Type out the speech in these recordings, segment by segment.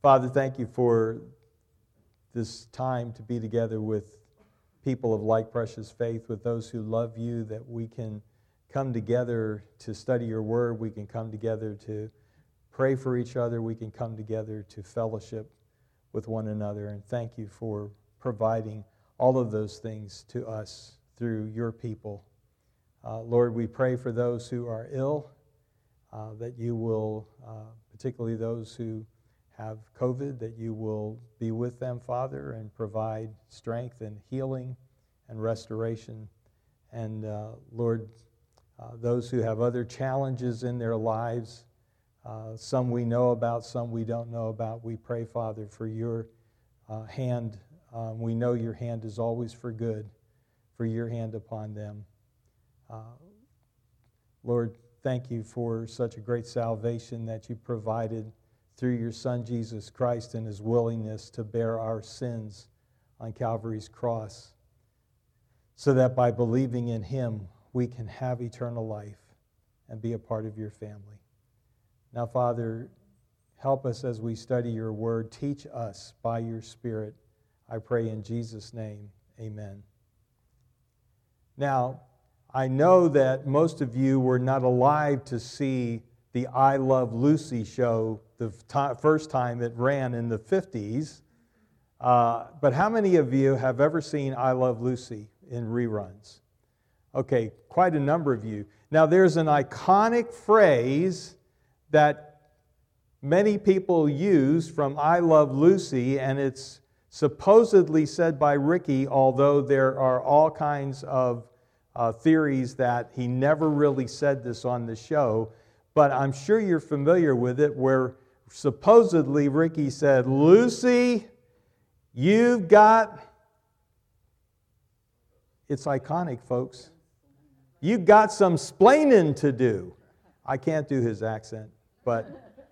Father, thank you for this time to be together with people of like precious faith, with those who love you, that we can come together to study your word. We can come together to pray for each other. We can come together to fellowship with one another. And thank you for providing all of those things to us through your people. Uh, Lord, we pray for those who are ill, uh, that you will, uh, particularly those who have COVID, that you will be with them, Father, and provide strength and healing and restoration. And uh, Lord, uh, those who have other challenges in their lives, uh, some we know about, some we don't know about, we pray, Father, for your uh, hand. Um, we know your hand is always for good, for your hand upon them. Uh, Lord, thank you for such a great salvation that you provided through your Son Jesus Christ and his willingness to bear our sins on Calvary's cross, so that by believing in him, we can have eternal life and be a part of your family. Now, Father, help us as we study your word. Teach us by your Spirit. I pray in Jesus' name, amen. Now, I know that most of you were not alive to see the I Love Lucy show the t- first time it ran in the 50s. Uh, but how many of you have ever seen I Love Lucy in reruns? Okay, quite a number of you. Now, there's an iconic phrase that many people use from I Love Lucy, and it's supposedly said by Ricky, although there are all kinds of uh, theories that he never really said this on the show. But I'm sure you're familiar with it, where supposedly Ricky said, Lucy, you've got. It's iconic, folks. You've got some splaining to do. I can't do his accent, but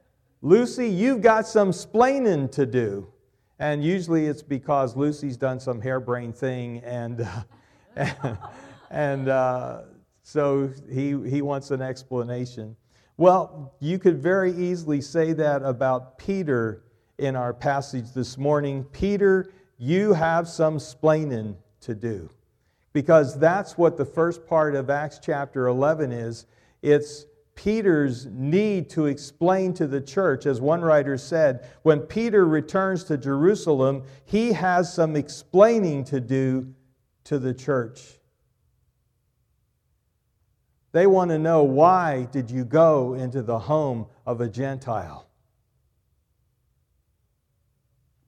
Lucy, you've got some splaining to do. And usually it's because Lucy's done some harebrained thing, and, and, and uh, so he, he wants an explanation. Well, you could very easily say that about Peter in our passage this morning. Peter, you have some splaining to do. Because that's what the first part of Acts chapter 11 is. It's Peter's need to explain to the church. As one writer said, when Peter returns to Jerusalem, he has some explaining to do to the church. They want to know why did you go into the home of a Gentile?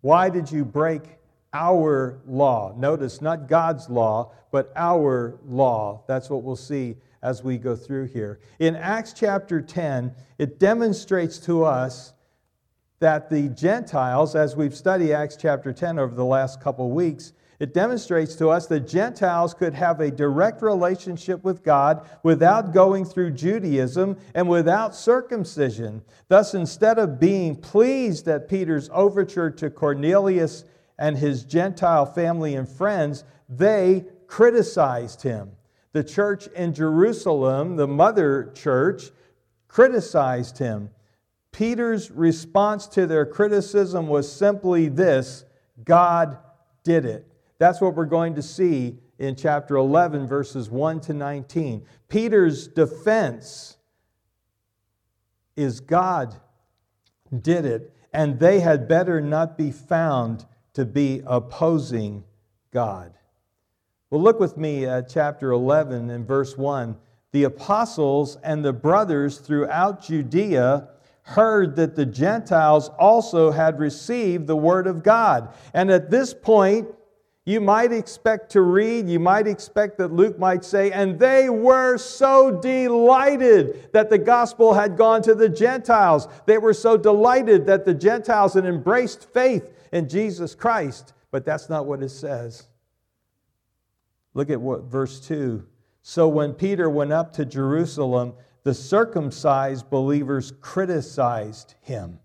Why did you break our law? Notice, not God's law, but our law. That's what we'll see as we go through here. In Acts chapter 10, it demonstrates to us that the Gentiles, as we've studied Acts chapter 10 over the last couple weeks, it demonstrates to us that Gentiles could have a direct relationship with God without going through Judaism and without circumcision. Thus, instead of being pleased at Peter's overture to Cornelius and his Gentile family and friends, they criticized him. The church in Jerusalem, the mother church, criticized him. Peter's response to their criticism was simply this God did it. That's what we're going to see in chapter 11, verses 1 to 19. Peter's defense is God did it, and they had better not be found to be opposing God. Well, look with me at chapter 11 and verse 1. The apostles and the brothers throughout Judea heard that the Gentiles also had received the word of God. And at this point, you might expect to read, you might expect that Luke might say, and they were so delighted that the gospel had gone to the Gentiles. They were so delighted that the Gentiles had embraced faith in Jesus Christ. But that's not what it says. Look at what verse 2. So when Peter went up to Jerusalem, the circumcised believers criticized him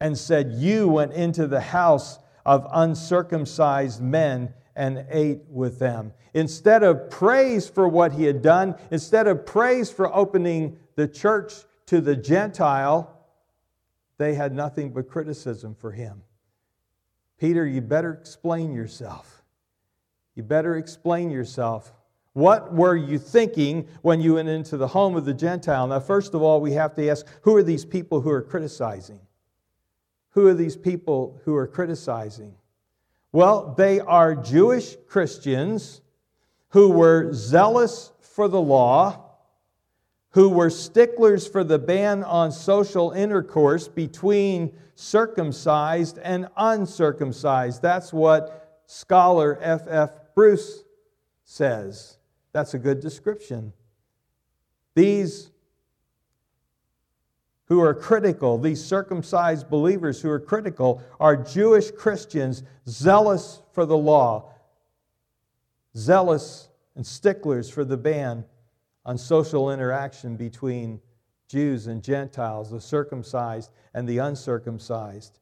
and said, You went into the house of uncircumcised men and ate with them. Instead of praise for what he had done, instead of praise for opening the church to the Gentile, they had nothing but criticism for him. Peter, you better explain yourself. You better explain yourself. What were you thinking when you went into the home of the Gentile? Now, first of all, we have to ask who are these people who are criticizing? Who are these people who are criticizing? Well, they are Jewish Christians who were zealous for the law, who were sticklers for the ban on social intercourse between circumcised and uncircumcised. That's what scholar F.F. F. Bruce says. That's a good description. These who are critical, these circumcised believers who are critical, are Jewish Christians zealous for the law, zealous and sticklers for the ban on social interaction between Jews and Gentiles, the circumcised and the uncircumcised.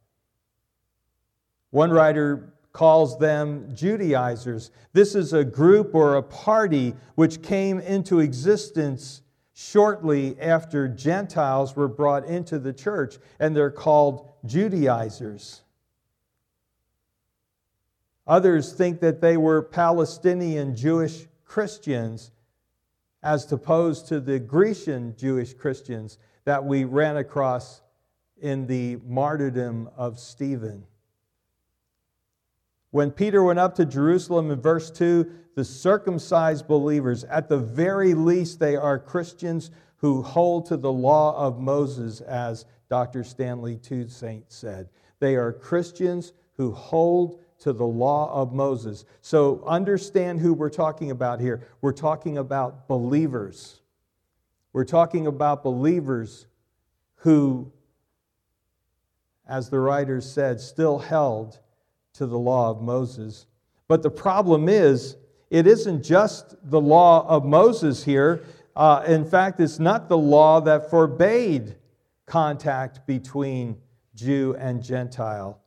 One writer calls them Judaizers. This is a group or a party which came into existence shortly after Gentiles were brought into the church, and they're called Judaizers. Others think that they were Palestinian Jewish Christians as opposed to the Grecian Jewish Christians that we ran across in the martyrdom of Stephen. When Peter went up to Jerusalem in verse 2, the circumcised believers, at the very least, they are Christians who hold to the law of Moses, as Dr. Stanley Toussaint said. They are Christians who hold to the law of Moses. So understand who we're talking about here. We're talking about believers. We're talking about believers who, as the writer said, still held to the law of Moses. But the problem is, it isn't just the law of Moses here. Uh, in fact, it's not the law that forbade contact between Jew and Gentile.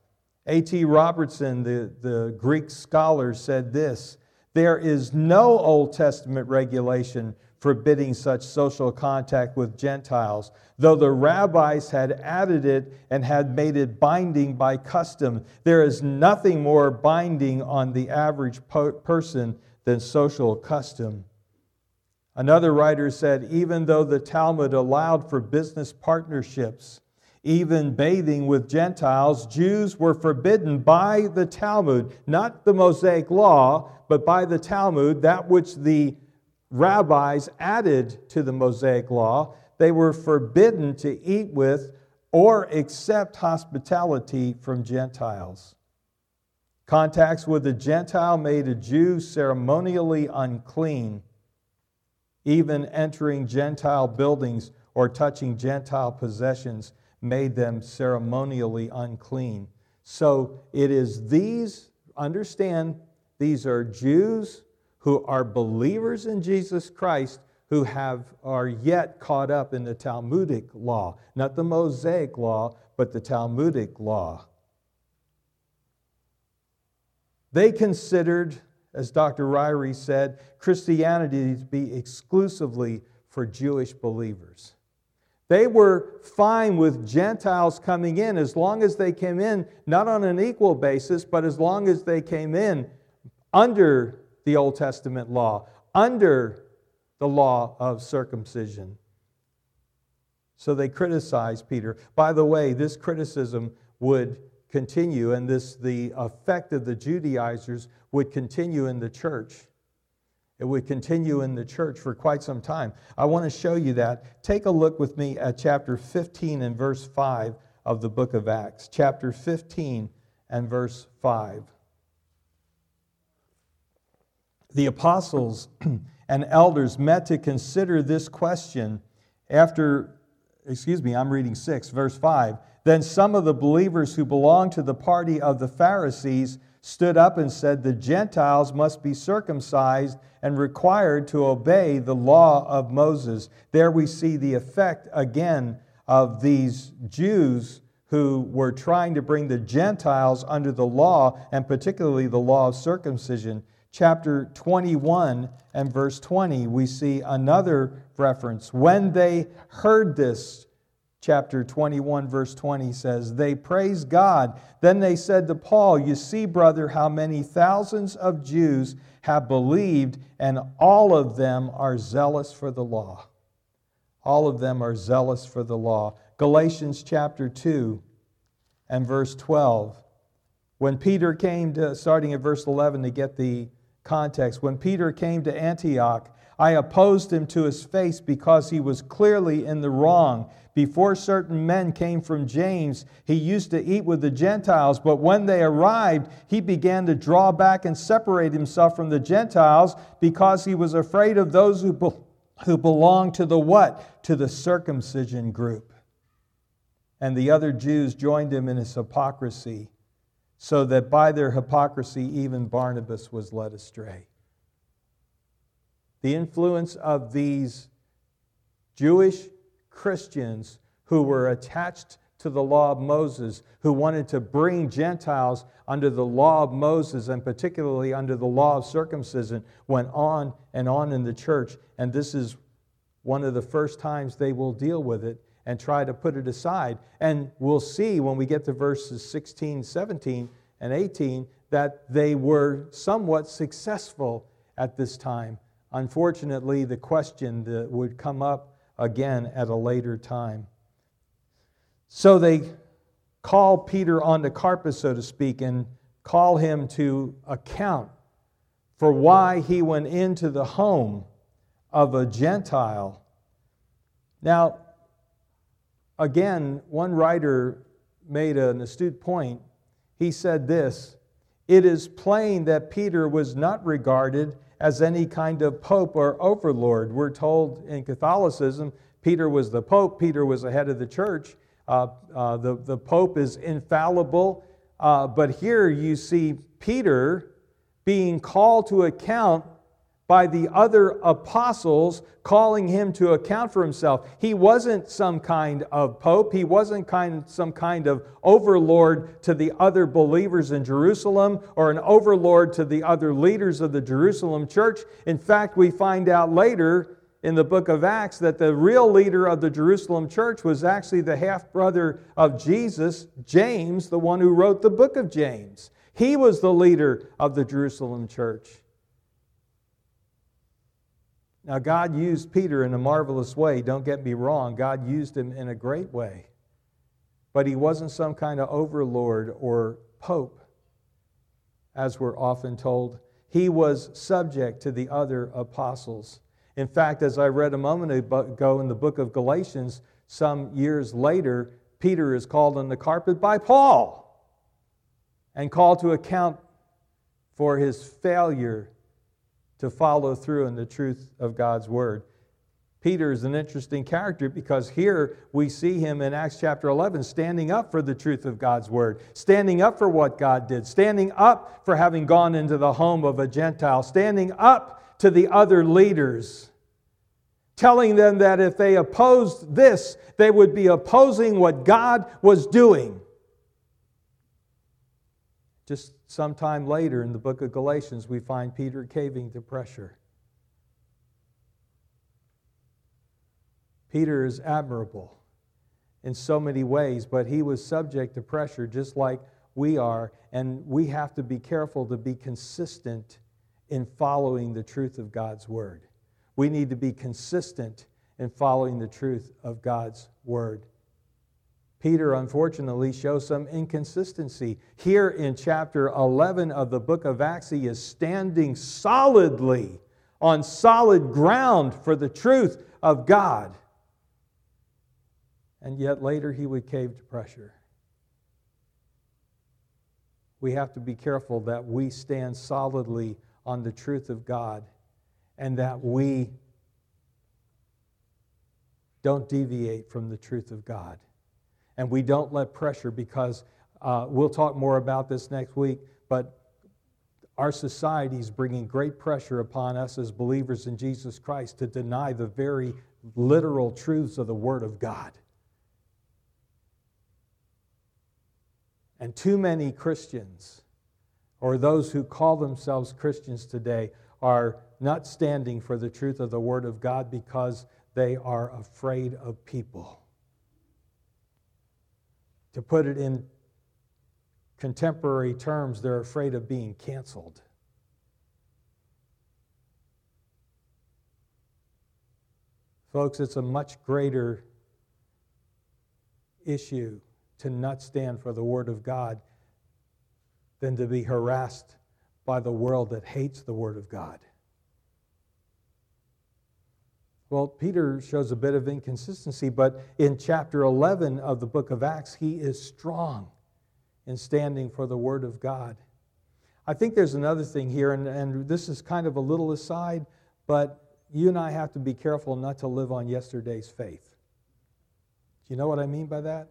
A.T. Robertson, the, the Greek scholar, said this There is no Old Testament regulation forbidding such social contact with Gentiles, though the rabbis had added it and had made it binding by custom. There is nothing more binding on the average po- person than social custom. Another writer said, even though the Talmud allowed for business partnerships, even bathing with Gentiles, Jews were forbidden by the Talmud, not the Mosaic law, but by the Talmud, that which the rabbis added to the Mosaic law, they were forbidden to eat with or accept hospitality from Gentiles. Contacts with a Gentile made a Jew ceremonially unclean. Even entering Gentile buildings or touching Gentile possessions made them ceremonially unclean. So it is these, understand, these are Jews who are believers in Jesus Christ who have, are yet caught up in the Talmudic law, not the Mosaic law, but the Talmudic law. They considered, as Dr. Ryrie said, Christianity to be exclusively for Jewish believers. They were fine with Gentiles coming in as long as they came in, not on an equal basis, but as long as they came in under the Old Testament law, under the law of circumcision. So they criticized Peter. By the way, this criticism would continue, and this the effect of the Judaizers would continue in the church. It would continue in the church for quite some time. I want to show you that. Take a look with me at chapter 15 and verse 5 of the book of Acts. Chapter 15 and verse 5 the apostles and elders met to consider this question after, excuse me, I'm reading 6, verse 5. Then some of the believers who belonged to the party of the Pharisees stood up and said, The Gentiles must be circumcised and required to obey the law of Moses. There we see the effect again of these Jews who were trying to bring the Gentiles under the law, and particularly the law of circumcision chapter 21 and verse 20, we see another reference. When they heard this, chapter 21, verse 20 says, They praised God. Then they said to Paul, You see, brother, how many thousands of Jews have believed, and all of them are zealous for the law. All of them are zealous for the law. Galatians chapter 2 and verse 12. When Peter came to, starting at verse 11 to get the context, when Peter came to Antioch, I opposed him to his face because he was clearly in the wrong. Before certain men came from James, he used to eat with the Gentiles, but when they arrived, he began to draw back and separate himself from the Gentiles because he was afraid of those who, be- who belonged to the what? To the circumcision group. And the other Jews joined him in his hypocrisy, so that by their hypocrisy, even Barnabas was led astray the influence of these Jewish Christians who were attached to the law of Moses, who wanted to bring Gentiles under the law of Moses and particularly under the law of circumcision, went on and on in the church. And this is one of the first times they will deal with it and try to put it aside. And we'll see when we get to verses 16, 17, and 18 that they were somewhat successful at this time Unfortunately, the question that would come up again at a later time. So they call Peter on the carpet, so to speak, and call him to account for why he went into the home of a Gentile. Now, again, one writer made an astute point. He said this It is plain that Peter was not regarded as any kind of pope or overlord. We're told in Catholicism, Peter was the pope, Peter was the head of the church. Uh, uh, the, the pope is infallible. Uh, but here you see Peter being called to account by the other apostles calling him to account for himself. He wasn't some kind of pope, he wasn't kind, some kind of overlord to the other believers in Jerusalem or an overlord to the other leaders of the Jerusalem church. In fact, we find out later in the book of Acts that the real leader of the Jerusalem church was actually the half brother of Jesus, James, the one who wrote the book of James. He was the leader of the Jerusalem church. Now, God used Peter in a marvelous way. Don't get me wrong. God used him in a great way. But he wasn't some kind of overlord or pope, as we're often told. He was subject to the other apostles. In fact, as I read a moment ago in the book of Galatians, some years later, Peter is called on the carpet by Paul and called to account for his failure to follow through in the truth of God's word. Peter is an interesting character because here we see him in Acts chapter 11 standing up for the truth of God's word, standing up for what God did, standing up for having gone into the home of a Gentile, standing up to the other leaders, telling them that if they opposed this, they would be opposing what God was doing. Just sometime later in the book of Galatians, we find Peter caving to pressure. Peter is admirable in so many ways, but he was subject to pressure just like we are, and we have to be careful to be consistent in following the truth of God's word. We need to be consistent in following the truth of God's word. Peter, unfortunately, shows some inconsistency. Here in chapter 11 of the book of Acts, he is standing solidly on solid ground for the truth of God. And yet later he would cave to pressure. We have to be careful that we stand solidly on the truth of God and that we don't deviate from the truth of God and we don't let pressure because uh, we'll talk more about this next week, but our society is bringing great pressure upon us as believers in Jesus Christ to deny the very literal truths of the Word of God. And too many Christians, or those who call themselves Christians today, are not standing for the truth of the Word of God because they are afraid of people. To put it in contemporary terms, they're afraid of being canceled. Folks, it's a much greater issue to not stand for the Word of God than to be harassed by the world that hates the Word of God. Well, Peter shows a bit of inconsistency, but in chapter 11 of the book of Acts, he is strong in standing for the Word of God. I think there's another thing here, and, and this is kind of a little aside, but you and I have to be careful not to live on yesterday's faith. Do you know what I mean by that?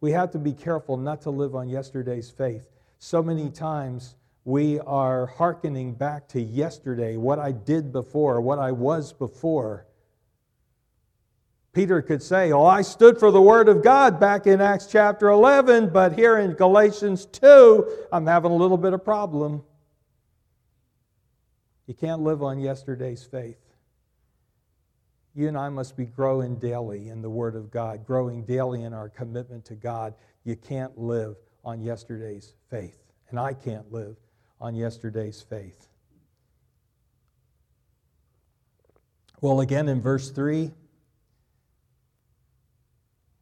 We have to be careful not to live on yesterday's faith. So many times we are hearkening back to yesterday, what I did before, what I was before. Peter could say, Oh, I stood for the Word of God back in Acts chapter 11, but here in Galatians 2, I'm having a little bit of problem. You can't live on yesterday's faith. You and I must be growing daily in the Word of God, growing daily in our commitment to God. You can't live on yesterday's faith, and I can't live on yesterday's faith. Well, again in verse 3,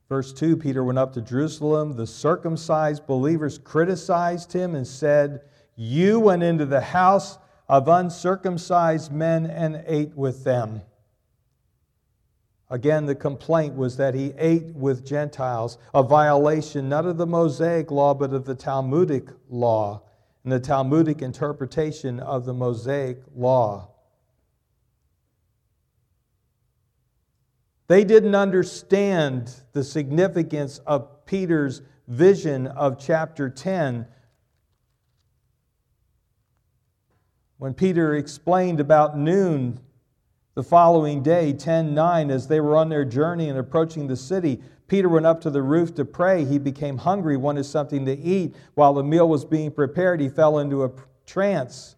verse 2, Peter went up to Jerusalem. The circumcised believers criticized him and said, You went into the house of uncircumcised men and ate with them. Again, the complaint was that he ate with Gentiles, a violation not of the Mosaic law, but of the Talmudic law the Talmudic interpretation of the Mosaic law. They didn't understand the significance of Peter's vision of chapter 10 When Peter explained about noon the following day, 10 9, as they were on their journey and approaching the city, Peter went up to the roof to pray. He became hungry, wanted something to eat. While the meal was being prepared, he fell into a trance.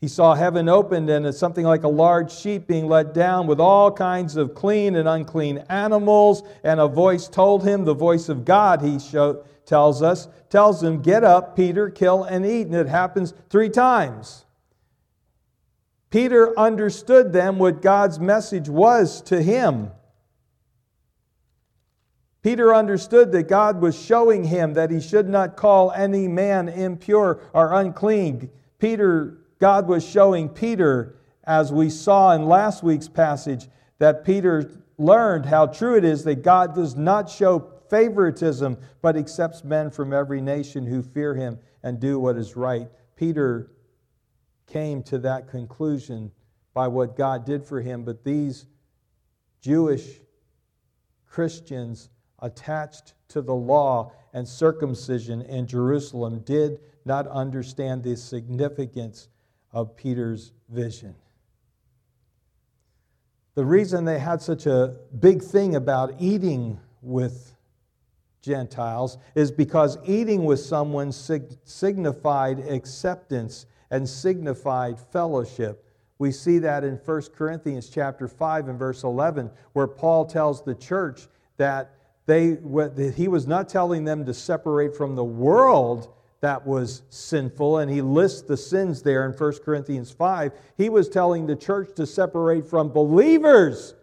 He saw heaven opened and something like a large sheep being let down with all kinds of clean and unclean animals. And a voice told him, the voice of God, he show, tells us, tells him, Get up, Peter, kill and eat. And it happens three times. Peter understood then what God's message was to him. Peter understood that God was showing him that he should not call any man impure or unclean. Peter, God was showing Peter, as we saw in last week's passage, that Peter learned how true it is that God does not show favoritism, but accepts men from every nation who fear him and do what is right. Peter came to that conclusion by what God did for him, but these Jewish Christians attached to the law and circumcision in Jerusalem did not understand the significance of Peter's vision. The reason they had such a big thing about eating with Gentiles is because eating with someone signified acceptance and signified fellowship. We see that in 1 Corinthians chapter 5 and verse 11, where Paul tells the church that they, he was not telling them to separate from the world that was sinful, and he lists the sins there in 1 Corinthians 5. He was telling the church to separate from believers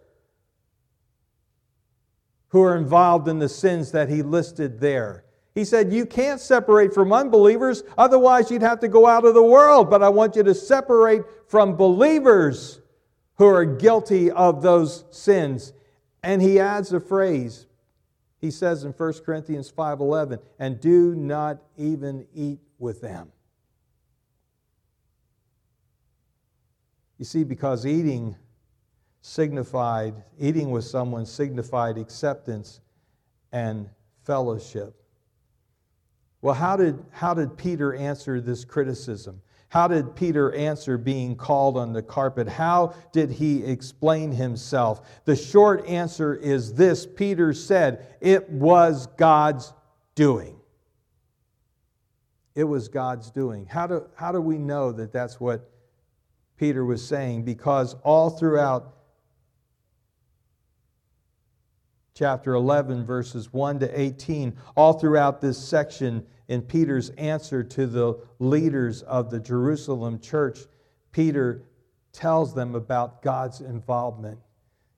who are involved in the sins that he listed there. He said, You can't separate from unbelievers, otherwise, you'd have to go out of the world. But I want you to separate from believers who are guilty of those sins. And he adds a phrase. He says in 1 Corinthians 5:11, "And do not even eat with them." You see, because eating signified, eating with someone signified acceptance and fellowship. Well, how did, how did Peter answer this criticism? How did Peter answer being called on the carpet? How did he explain himself? The short answer is this Peter said, It was God's doing. It was God's doing. How do, how do we know that that's what Peter was saying? Because all throughout chapter 11, verses 1 to 18. All throughout this section, in Peter's answer to the leaders of the Jerusalem church, Peter tells them about God's involvement.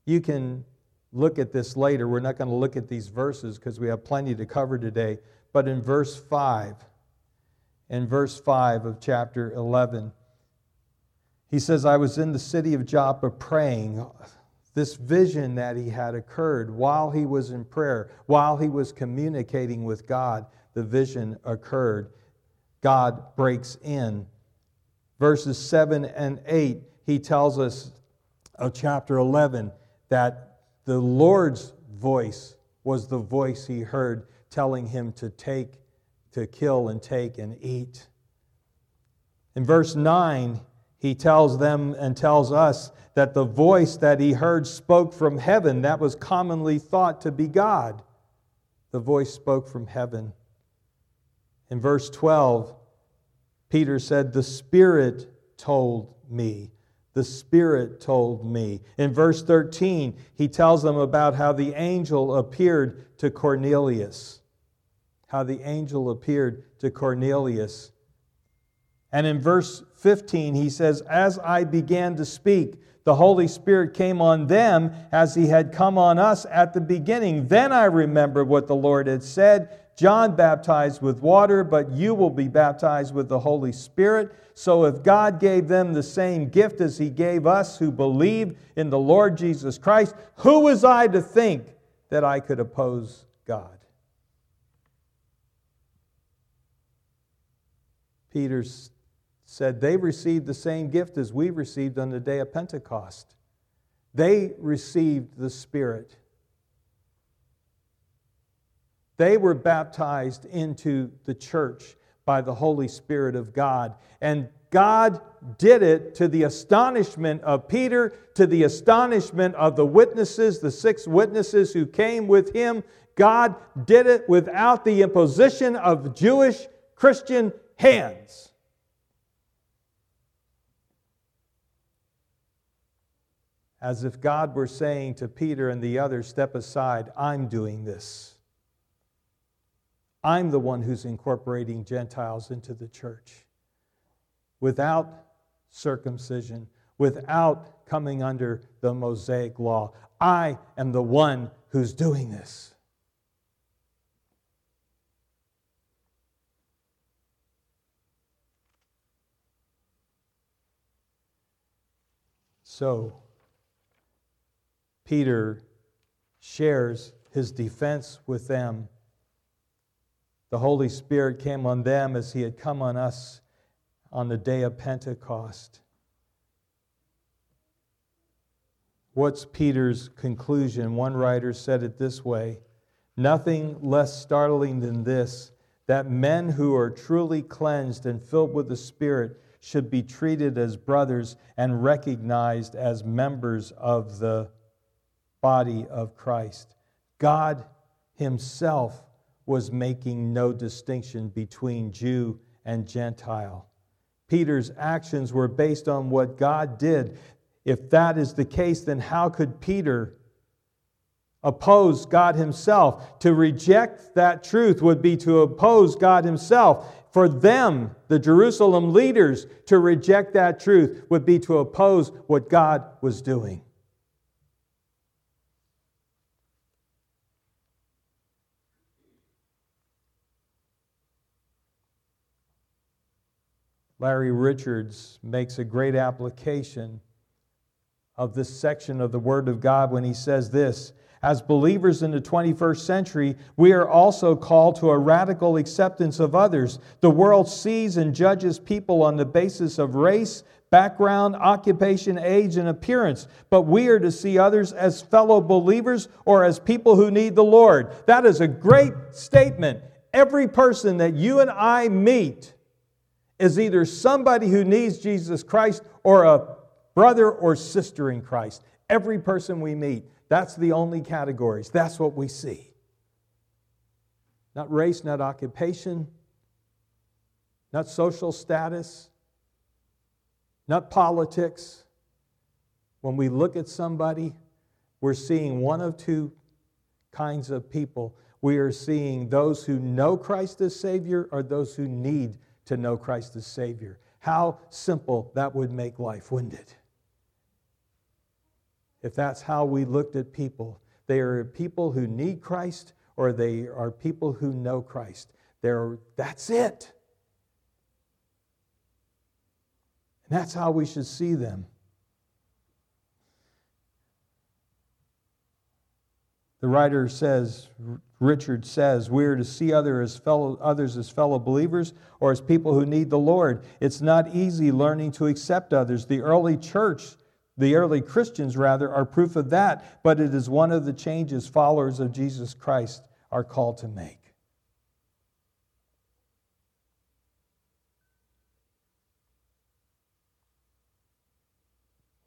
You can look at this later. We're not going to look at these verses because we have plenty to cover today. But in verse 5, in verse 5 of chapter 11, he says, I was in the city of Joppa praying this vision that he had occurred while he was in prayer, while he was communicating with God, the vision occurred. God breaks in. Verses 7 and 8, he tells us of chapter 11 that the Lord's voice was the voice he heard telling him to take, to kill and take and eat. In verse 9, he tells them and tells us that the voice that he heard spoke from heaven. That was commonly thought to be God. The voice spoke from heaven. In verse 12, Peter said, The Spirit told me. The Spirit told me. In verse 13, he tells them about how the angel appeared to Cornelius. How the angel appeared to Cornelius. And in verse 15, he says, As I began to speak, the Holy Spirit came on them as he had come on us at the beginning. Then I remembered what the Lord had said John baptized with water, but you will be baptized with the Holy Spirit. So if God gave them the same gift as he gave us who believe in the Lord Jesus Christ, who was I to think that I could oppose God? Peter said they received the same gift as we received on the day of Pentecost. They received the Spirit. They were baptized into the church by the Holy Spirit of God. And God did it to the astonishment of Peter, to the astonishment of the witnesses, the six witnesses who came with him. God did it without the imposition of Jewish Christian hands. as if God were saying to Peter and the others, Step aside, I'm doing this. I'm the one who's incorporating Gentiles into the church without circumcision, without coming under the Mosaic law. I am the one who's doing this. So, Peter shares his defense with them. The Holy Spirit came on them as he had come on us on the day of Pentecost. What's Peter's conclusion? One writer said it this way Nothing less startling than this that men who are truly cleansed and filled with the Spirit should be treated as brothers and recognized as members of the body of Christ. God Himself was making no distinction between Jew and Gentile. Peter's actions were based on what God did. If that is the case, then how could Peter oppose God Himself? To reject that truth would be to oppose God Himself. For them, the Jerusalem leaders, to reject that truth would be to oppose what God was doing. Larry Richards makes a great application of this section of the Word of God when he says this As believers in the 21st century, we are also called to a radical acceptance of others. The world sees and judges people on the basis of race, background, occupation, age, and appearance, but we are to see others as fellow believers or as people who need the Lord. That is a great statement. Every person that you and I meet, is either somebody who needs Jesus Christ or a brother or sister in Christ. Every person we meet, that's the only categories. That's what we see. Not race, not occupation, not social status, not politics. When we look at somebody, we're seeing one of two kinds of people. We are seeing those who know Christ as Savior or those who need to know Christ as Savior. How simple that would make life, wouldn't it? If that's how we looked at people, they are people who need Christ or they are people who know Christ. They're, that's it. And that's how we should see them. The writer says, Richard says, we are to see other as fellow, others as fellow believers or as people who need the Lord. It's not easy learning to accept others. The early church, the early Christians rather, are proof of that, but it is one of the changes followers of Jesus Christ are called to make.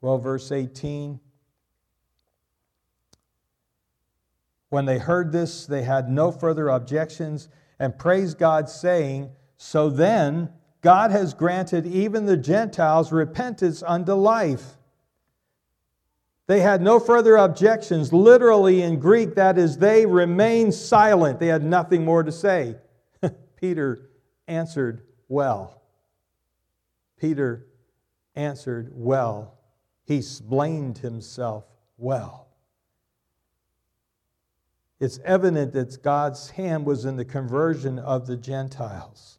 Well, verse 18 When they heard this, they had no further objections and praised God, saying, So then, God has granted even the Gentiles repentance unto life. They had no further objections. Literally in Greek, that is, they remained silent. They had nothing more to say. Peter answered well. Peter answered well. He explained himself well it's evident that God's hand was in the conversion of the Gentiles.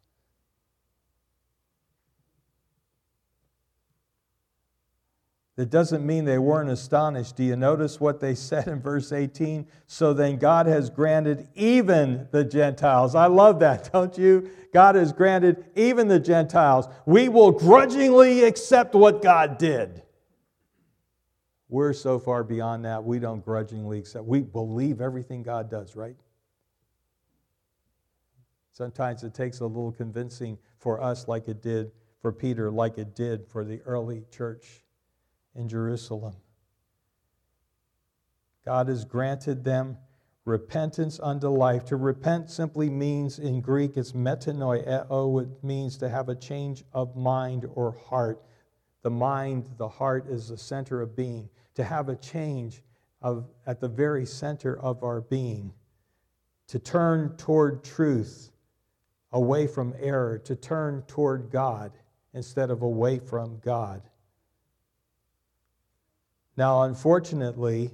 That doesn't mean they weren't astonished. Do you notice what they said in verse 18? So then God has granted even the Gentiles. I love that, don't you? God has granted even the Gentiles. We will grudgingly accept what God did. We're so far beyond that, we don't grudgingly accept. We believe everything God does, right? Sometimes it takes a little convincing for us, like it did for Peter, like it did for the early church in Jerusalem. God has granted them repentance unto life. To repent simply means in Greek it's metanoeo, it means to have a change of mind or heart. The mind, the heart is the center of being. To have a change of, at the very center of our being. To turn toward truth, away from error. To turn toward God instead of away from God. Now, unfortunately,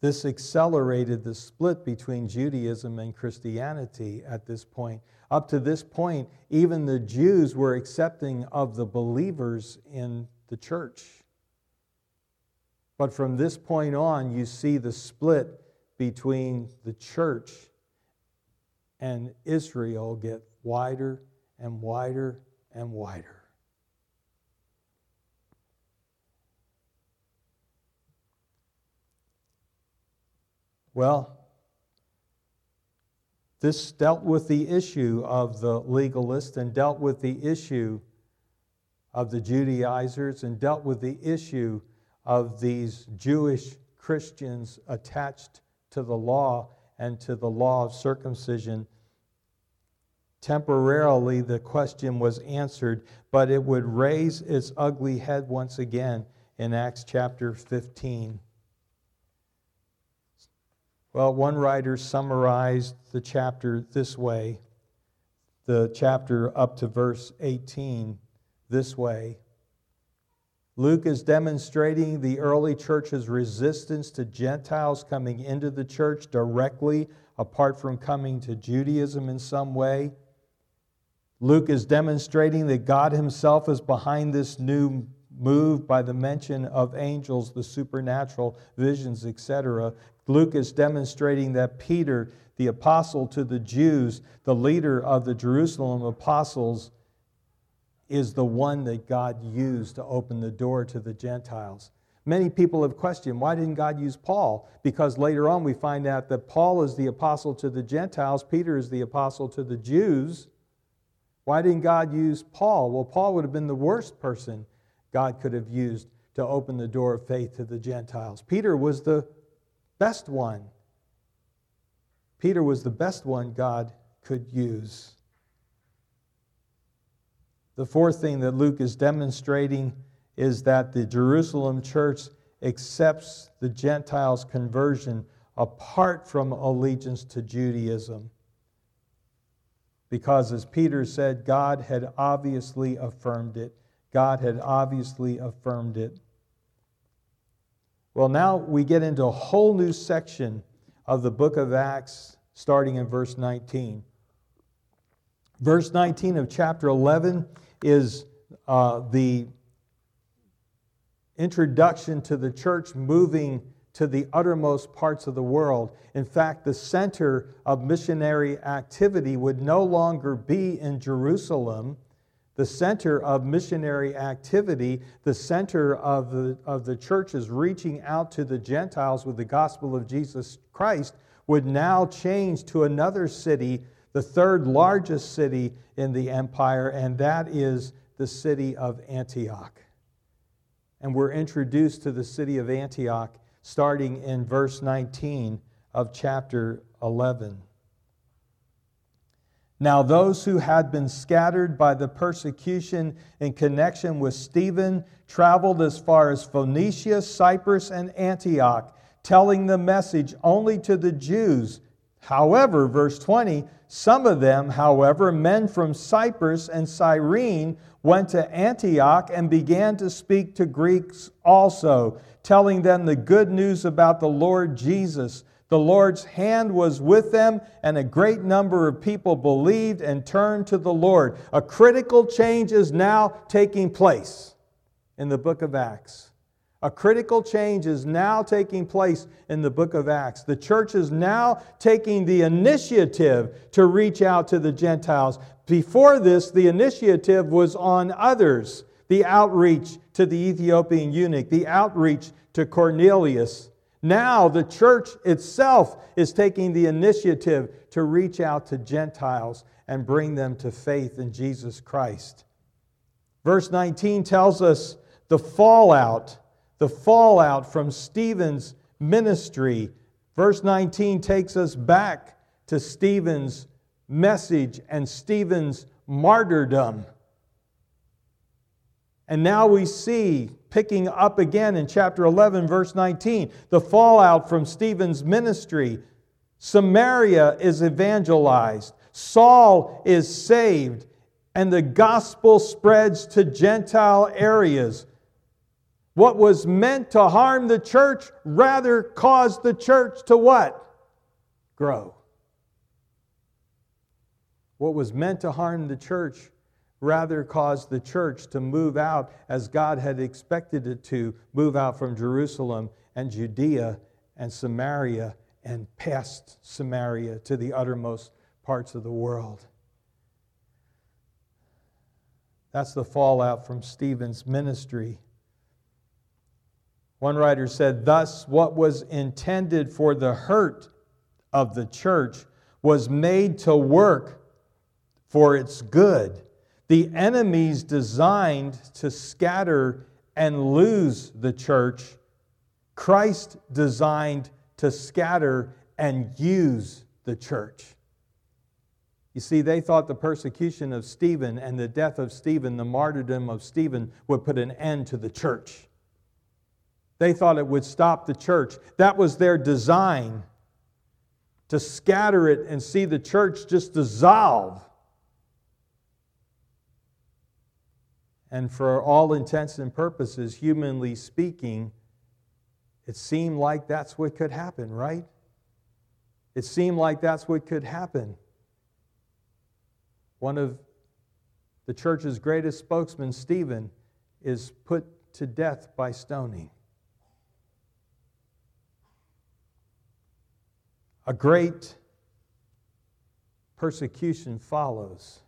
this accelerated the split between Judaism and Christianity at this point. Up to this point, even the Jews were accepting of the believers in the church. But from this point on, you see the split between the church and Israel get wider and wider and wider. Well, this dealt with the issue of the legalist and dealt with the issue of the Judaizers and dealt with the issue of these Jewish Christians attached to the law and to the law of circumcision. Temporarily, the question was answered, but it would raise its ugly head once again in Acts chapter 15. Well, one writer summarized the chapter this way the chapter up to verse 18 this way. Luke is demonstrating the early church's resistance to Gentiles coming into the church directly, apart from coming to Judaism in some way. Luke is demonstrating that God Himself is behind this new move by the mention of angels, the supernatural visions, etc. Luke is demonstrating that Peter, the apostle to the Jews, the leader of the Jerusalem apostles, is the one that God used to open the door to the Gentiles. Many people have questioned why didn't God use Paul? Because later on we find out that Paul is the apostle to the Gentiles, Peter is the apostle to the Jews. Why didn't God use Paul? Well, Paul would have been the worst person God could have used to open the door of faith to the Gentiles. Peter was the best one. Peter was the best one God could use. The fourth thing that Luke is demonstrating is that the Jerusalem church accepts the Gentiles' conversion apart from allegiance to Judaism. Because, as Peter said, God had obviously affirmed it. God had obviously affirmed it. Well, now we get into a whole new section of the book of Acts, starting in verse 19. Verse 19 of chapter 11 is uh, the introduction to the church moving to the uttermost parts of the world. In fact, the center of missionary activity would no longer be in Jerusalem. The center of missionary activity, the center of the, of the churches reaching out to the Gentiles with the gospel of Jesus Christ, would now change to another city, the third largest city in the empire, and that is the city of Antioch and we're introduced to the city of Antioch starting in verse 19 of chapter 11. Now, those who had been scattered by the persecution in connection with Stephen traveled as far as Phoenicia, Cyprus, and Antioch, telling the message only to the Jews. However, verse 20, some of them, however, men from Cyprus and Cyrene, went to Antioch and began to speak to Greeks also, telling them the good news about the Lord Jesus. The Lord's hand was with them, and a great number of people believed and turned to the Lord. A critical change is now taking place in the book of Acts. A critical change is now taking place in the book of Acts. The church is now taking the initiative to reach out to the Gentiles. Before this, the initiative was on others the outreach to the Ethiopian eunuch, the outreach to Cornelius. Now, the church itself is taking the initiative to reach out to Gentiles and bring them to faith in Jesus Christ. Verse 19 tells us the fallout the fallout from Stephen's ministry. Verse 19 takes us back to Stephen's message and Stephen's martyrdom. And now we see, picking up again in chapter 11, verse 19, the fallout from Stephen's ministry. Samaria is evangelized, Saul is saved, and the gospel spreads to Gentile areas. What was meant to harm the church rather caused the church to what? Grow. What was meant to harm the church rather caused the church to move out as God had expected it to move out from Jerusalem and Judea and Samaria and past Samaria to the uttermost parts of the world. That's the fallout from Stephen's ministry. One writer said, Thus, what was intended for the hurt of the church was made to work for its good. The enemies designed to scatter and lose the church, Christ designed to scatter and use the church. You see, they thought the persecution of Stephen and the death of Stephen, the martyrdom of Stephen, would put an end to the church. They thought it would stop the church. That was their design to scatter it and see the church just dissolve. And for all intents and purposes, humanly speaking, it seemed like that's what could happen, right? It seemed like that's what could happen. One of the church's greatest spokesmen, Stephen, is put to death by stoning. A great persecution follows.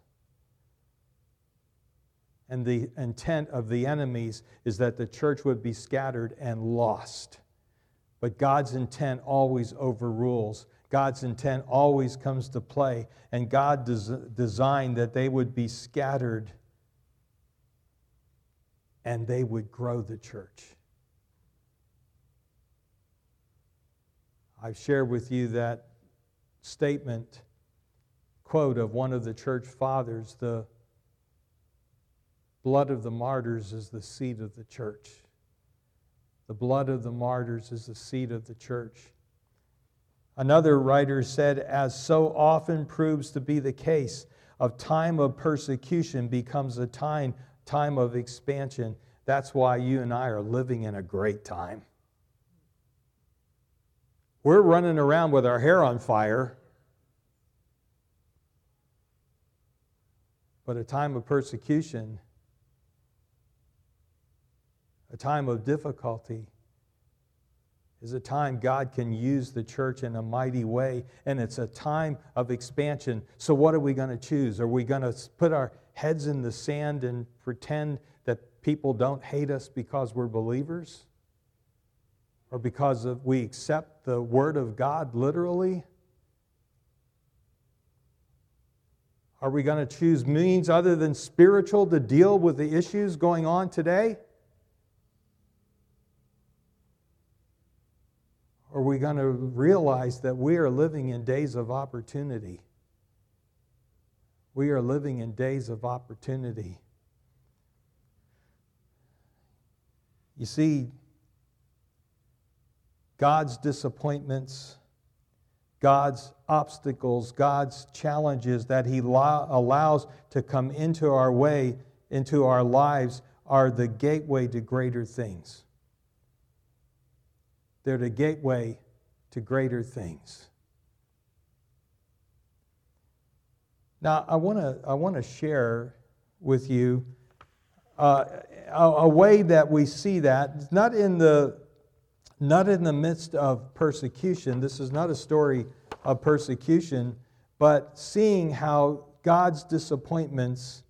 And the intent of the enemies is that the church would be scattered and lost. But God's intent always overrules. God's intent always comes to play. And God des- designed that they would be scattered and they would grow the church. I've shared with you that statement, quote of one of the church fathers the blood of the martyrs is the seed of the church. The blood of the martyrs is the seed of the church. Another writer said, as so often proves to be the case, a time of persecution becomes a time, time of expansion. That's why you and I are living in a great time. We're running around with our hair on fire. But a time of persecution, a time of difficulty, is a time God can use the church in a mighty way, and it's a time of expansion. So, what are we going to choose? Are we going to put our heads in the sand and pretend that people don't hate us because we're believers? Or because of, we accept the Word of God literally? Are we going to choose means other than spiritual to deal with the issues going on today? Are we going to realize that we are living in days of opportunity? We are living in days of opportunity. You see, God's disappointments, God's obstacles, God's challenges that He allows to come into our way, into our lives, are the gateway to greater things. They're the gateway to greater things. Now, I want to I want to share with you uh, a, a, way that we see that not in the not in the midst of persecution. This is not a story of persecution, but seeing how God's disappointments,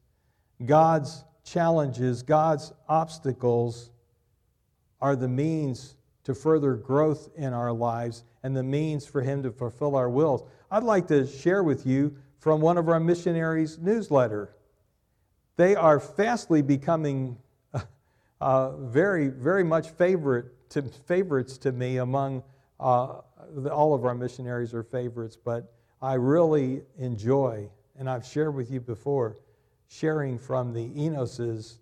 God's challenges, God's obstacles are the means to further growth in our lives and the means for Him to fulfill our wills. I'd like to share with you from one of our missionaries' newsletter. They are fastly becoming uh, very, very much favorite to, favorites to me among uh, all of our missionaries are favorites, but I really enjoy, and I've shared with you before, sharing from the Enos's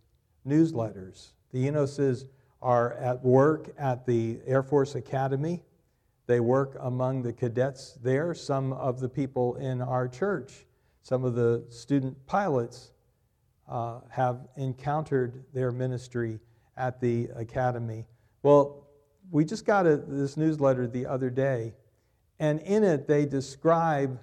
newsletters. The Enos's are at work at the Air Force Academy. They work among the cadets there. Some of the people in our church, some of the student pilots, uh, have encountered their ministry at the academy. Well, we just got a, this newsletter the other day, and in it they describe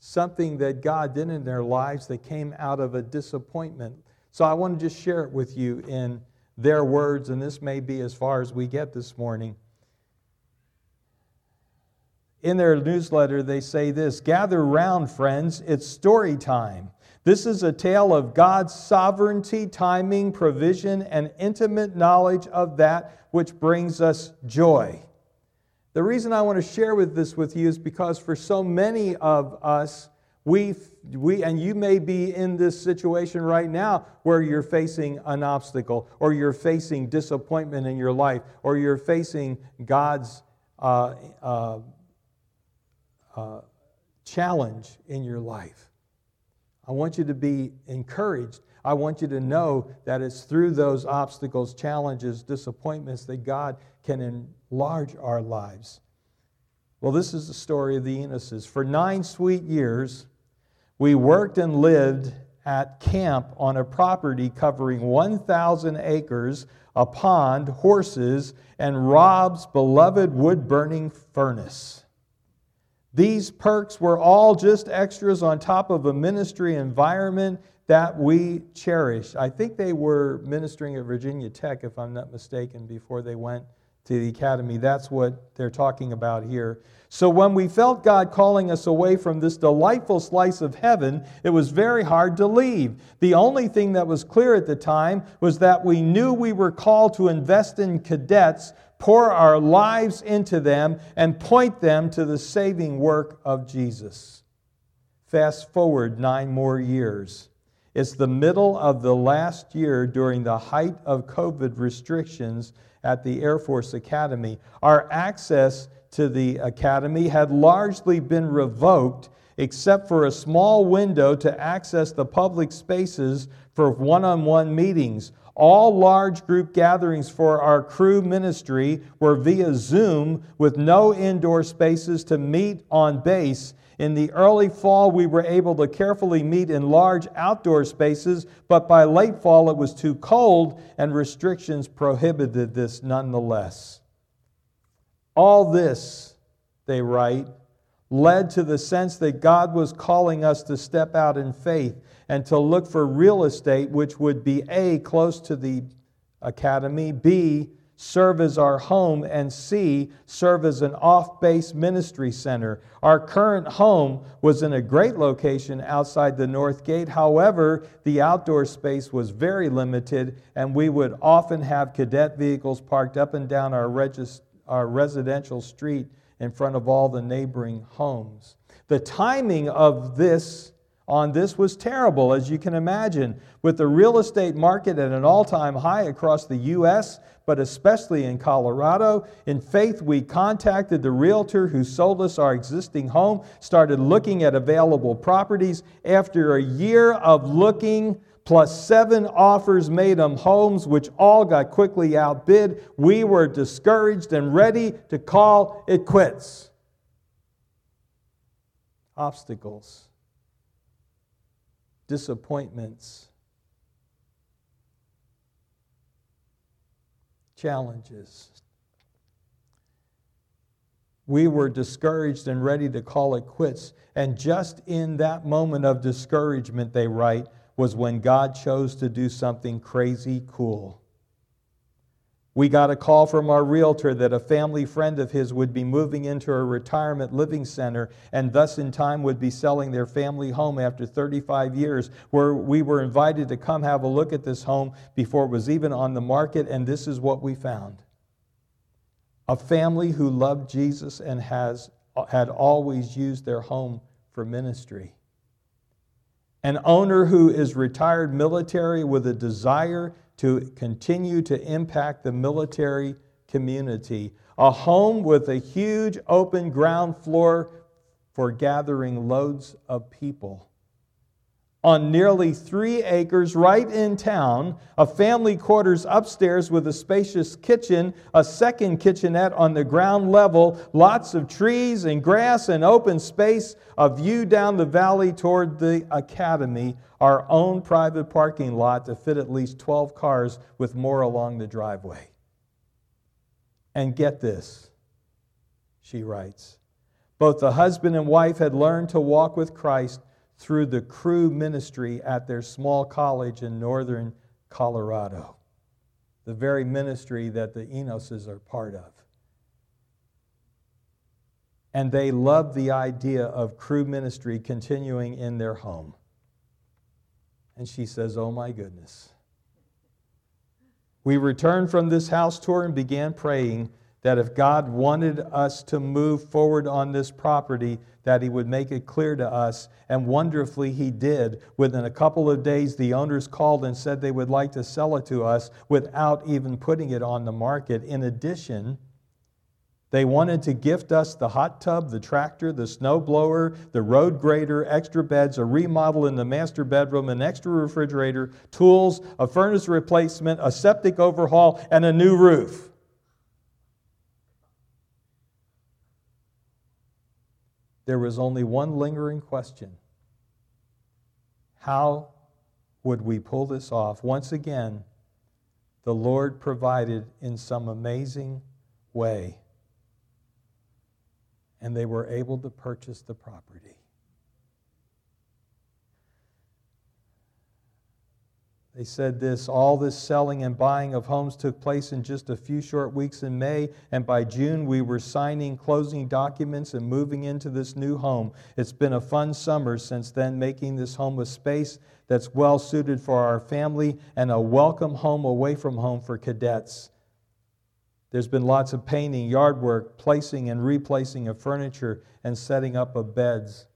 something that God did in their lives that came out of a disappointment. So I want to just share it with you in their words, and this may be as far as we get this morning. In their newsletter, they say this Gather round, friends, it's story time. This is a tale of God's sovereignty, timing, provision, and intimate knowledge of that which brings us joy. The reason I want to share with this with you is because for so many of us, we, we, and you may be in this situation right now where you're facing an obstacle, or you're facing disappointment in your life, or you're facing God's uh, uh, uh, challenge in your life. I want you to be encouraged. I want you to know that it's through those obstacles, challenges, disappointments that God can enlarge our lives. Well, this is the story of the Enoses. For nine sweet years, we worked and lived at camp on a property covering 1,000 acres, a pond, horses, and Rob's beloved wood burning furnace. These perks were all just extras on top of a ministry environment that we cherish. I think they were ministering at Virginia Tech, if I'm not mistaken, before they went to the academy. That's what they're talking about here. So when we felt God calling us away from this delightful slice of heaven, it was very hard to leave. The only thing that was clear at the time was that we knew we were called to invest in cadets, pour our lives into them, and point them to the saving work of Jesus. Fast forward nine more years. It's the middle of the last year during the height of COVID restrictions at the Air Force Academy. Our access to the academy had largely been revoked, except for a small window to access the public spaces for one on one meetings. All large group gatherings for our Cru ministry were via Zoom with no indoor spaces to meet on base. In the early fall, we were able to carefully meet in large outdoor spaces, but by late fall, it was too cold and restrictions prohibited this nonetheless. All this, they write, led to the sense that God was calling us to step out in faith and to look for real estate, which would be A, close to the academy, B, serve as our home, and C, serve as an off base ministry center. Our current home was in a great location outside the North Gate. However, the outdoor space was very limited, and we would often have cadet vehicles parked up and down our, regis- our residential street in front of all the neighboring homes. The timing of this on this was terrible, as you can imagine, with the real estate market at an all time high across the U.S., but especially in Colorado. In faith, we contacted the realtor who sold us our existing home, started looking at available properties. After a year of looking, plus seven offers made on homes, which all got quickly outbid, we were discouraged and ready to call it quits. Obstacles disappointments, challenges. We were discouraged and ready to call it quits. And just in that moment of discouragement, they write, was when God chose to do something crazy cool. We got a call from our realtor that a family friend of his would be moving into a retirement living center and thus in time would be selling their family home after 35 years. Where we were invited to come have a look at this home before it was even on the market, and this is what we found. A family who loved Jesus and has, had always used their home for ministry. An owner who is retired military with a desire to continue to impact the military community. A home with a huge open ground floor for gathering loads of people on nearly three acres right in town, a family quarters upstairs with a spacious kitchen, a second kitchenette on the ground level, lots of trees and grass and open space, a view down the valley toward the academy, our own private parking lot to fit at least 12 cars with more along the driveway. And get this, she writes. Both the husband and wife had learned to walk with Christ through the Cru ministry at their small college in northern Colorado, the very ministry that the Enoses are part of. And they love the idea of Cru ministry continuing in their home. And she says, Oh my goodness. We returned from this house tour and began praying that if God wanted us to move forward on this property, that he would make it clear to us. And wonderfully, he did. Within a couple of days, the owners called and said they would like to sell it to us without even putting it on the market. In addition, they wanted to gift us the hot tub, the tractor, the snow blower, the road grader, extra beds, a remodel in the master bedroom, an extra refrigerator, tools, a furnace replacement, a septic overhaul, and a new roof. There was only one lingering question How would we pull this off? Once again, the Lord provided in some amazing way, and they were able to purchase the property. They said this all this selling and buying of homes took place in just a few short weeks in May, and by June we were signing closing documents and moving into this new home. It's been a fun summer since then, making this home a space that's well suited for our family and a welcome home away from home for cadets. There's been lots of painting, yard work, placing and replacing of furniture, and setting up of beds.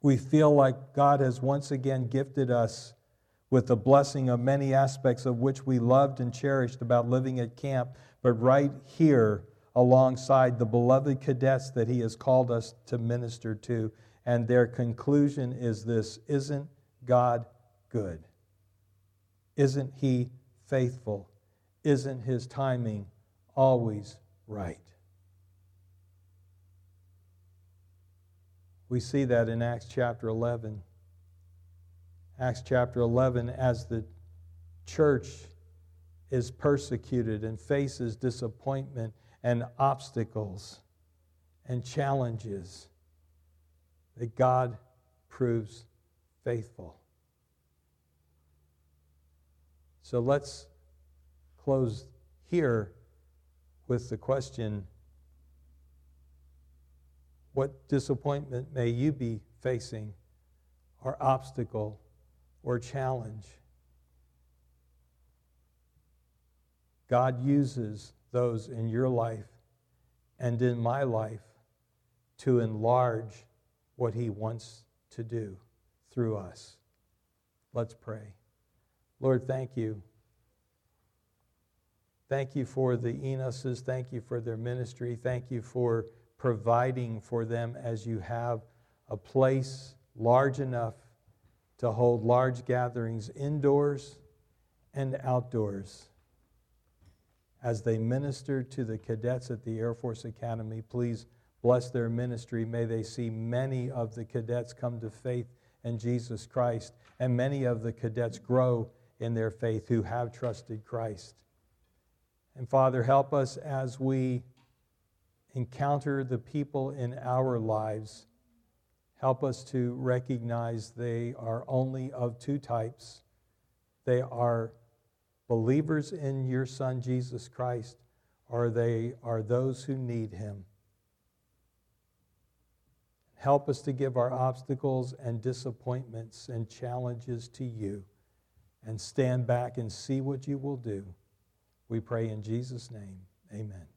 We feel like God has once again gifted us with the blessing of many aspects of which we loved and cherished about living at camp, but right here alongside the beloved cadets that he has called us to minister to. And their conclusion is this Isn't God good? Isn't He faithful? Isn't His timing always right? We see that in Acts chapter 11. Acts chapter 11, as the church is persecuted and faces disappointment and obstacles and challenges, that God proves faithful. So let's close here with the question what disappointment may you be facing, or obstacle, or challenge? God uses those in your life and in my life to enlarge what He wants to do through us. Let's pray. Lord, thank you. Thank you for the Enoses. Thank you for their ministry. Thank you for providing for them as you have a place large enough to hold large gatherings indoors and outdoors. As they minister to the cadets at the Air Force Academy, please bless their ministry. May they see many of the cadets come to faith in Jesus Christ, and many of the cadets grow in their faith who have trusted Christ. And Father, help us as we encounter the people in our lives. Help us to recognize they are only of two types. They are believers in your Son, Jesus Christ, or they are those who need him. Help us to give our obstacles and disappointments and challenges to you and stand back and see what you will do. We pray in Jesus' name. Amen.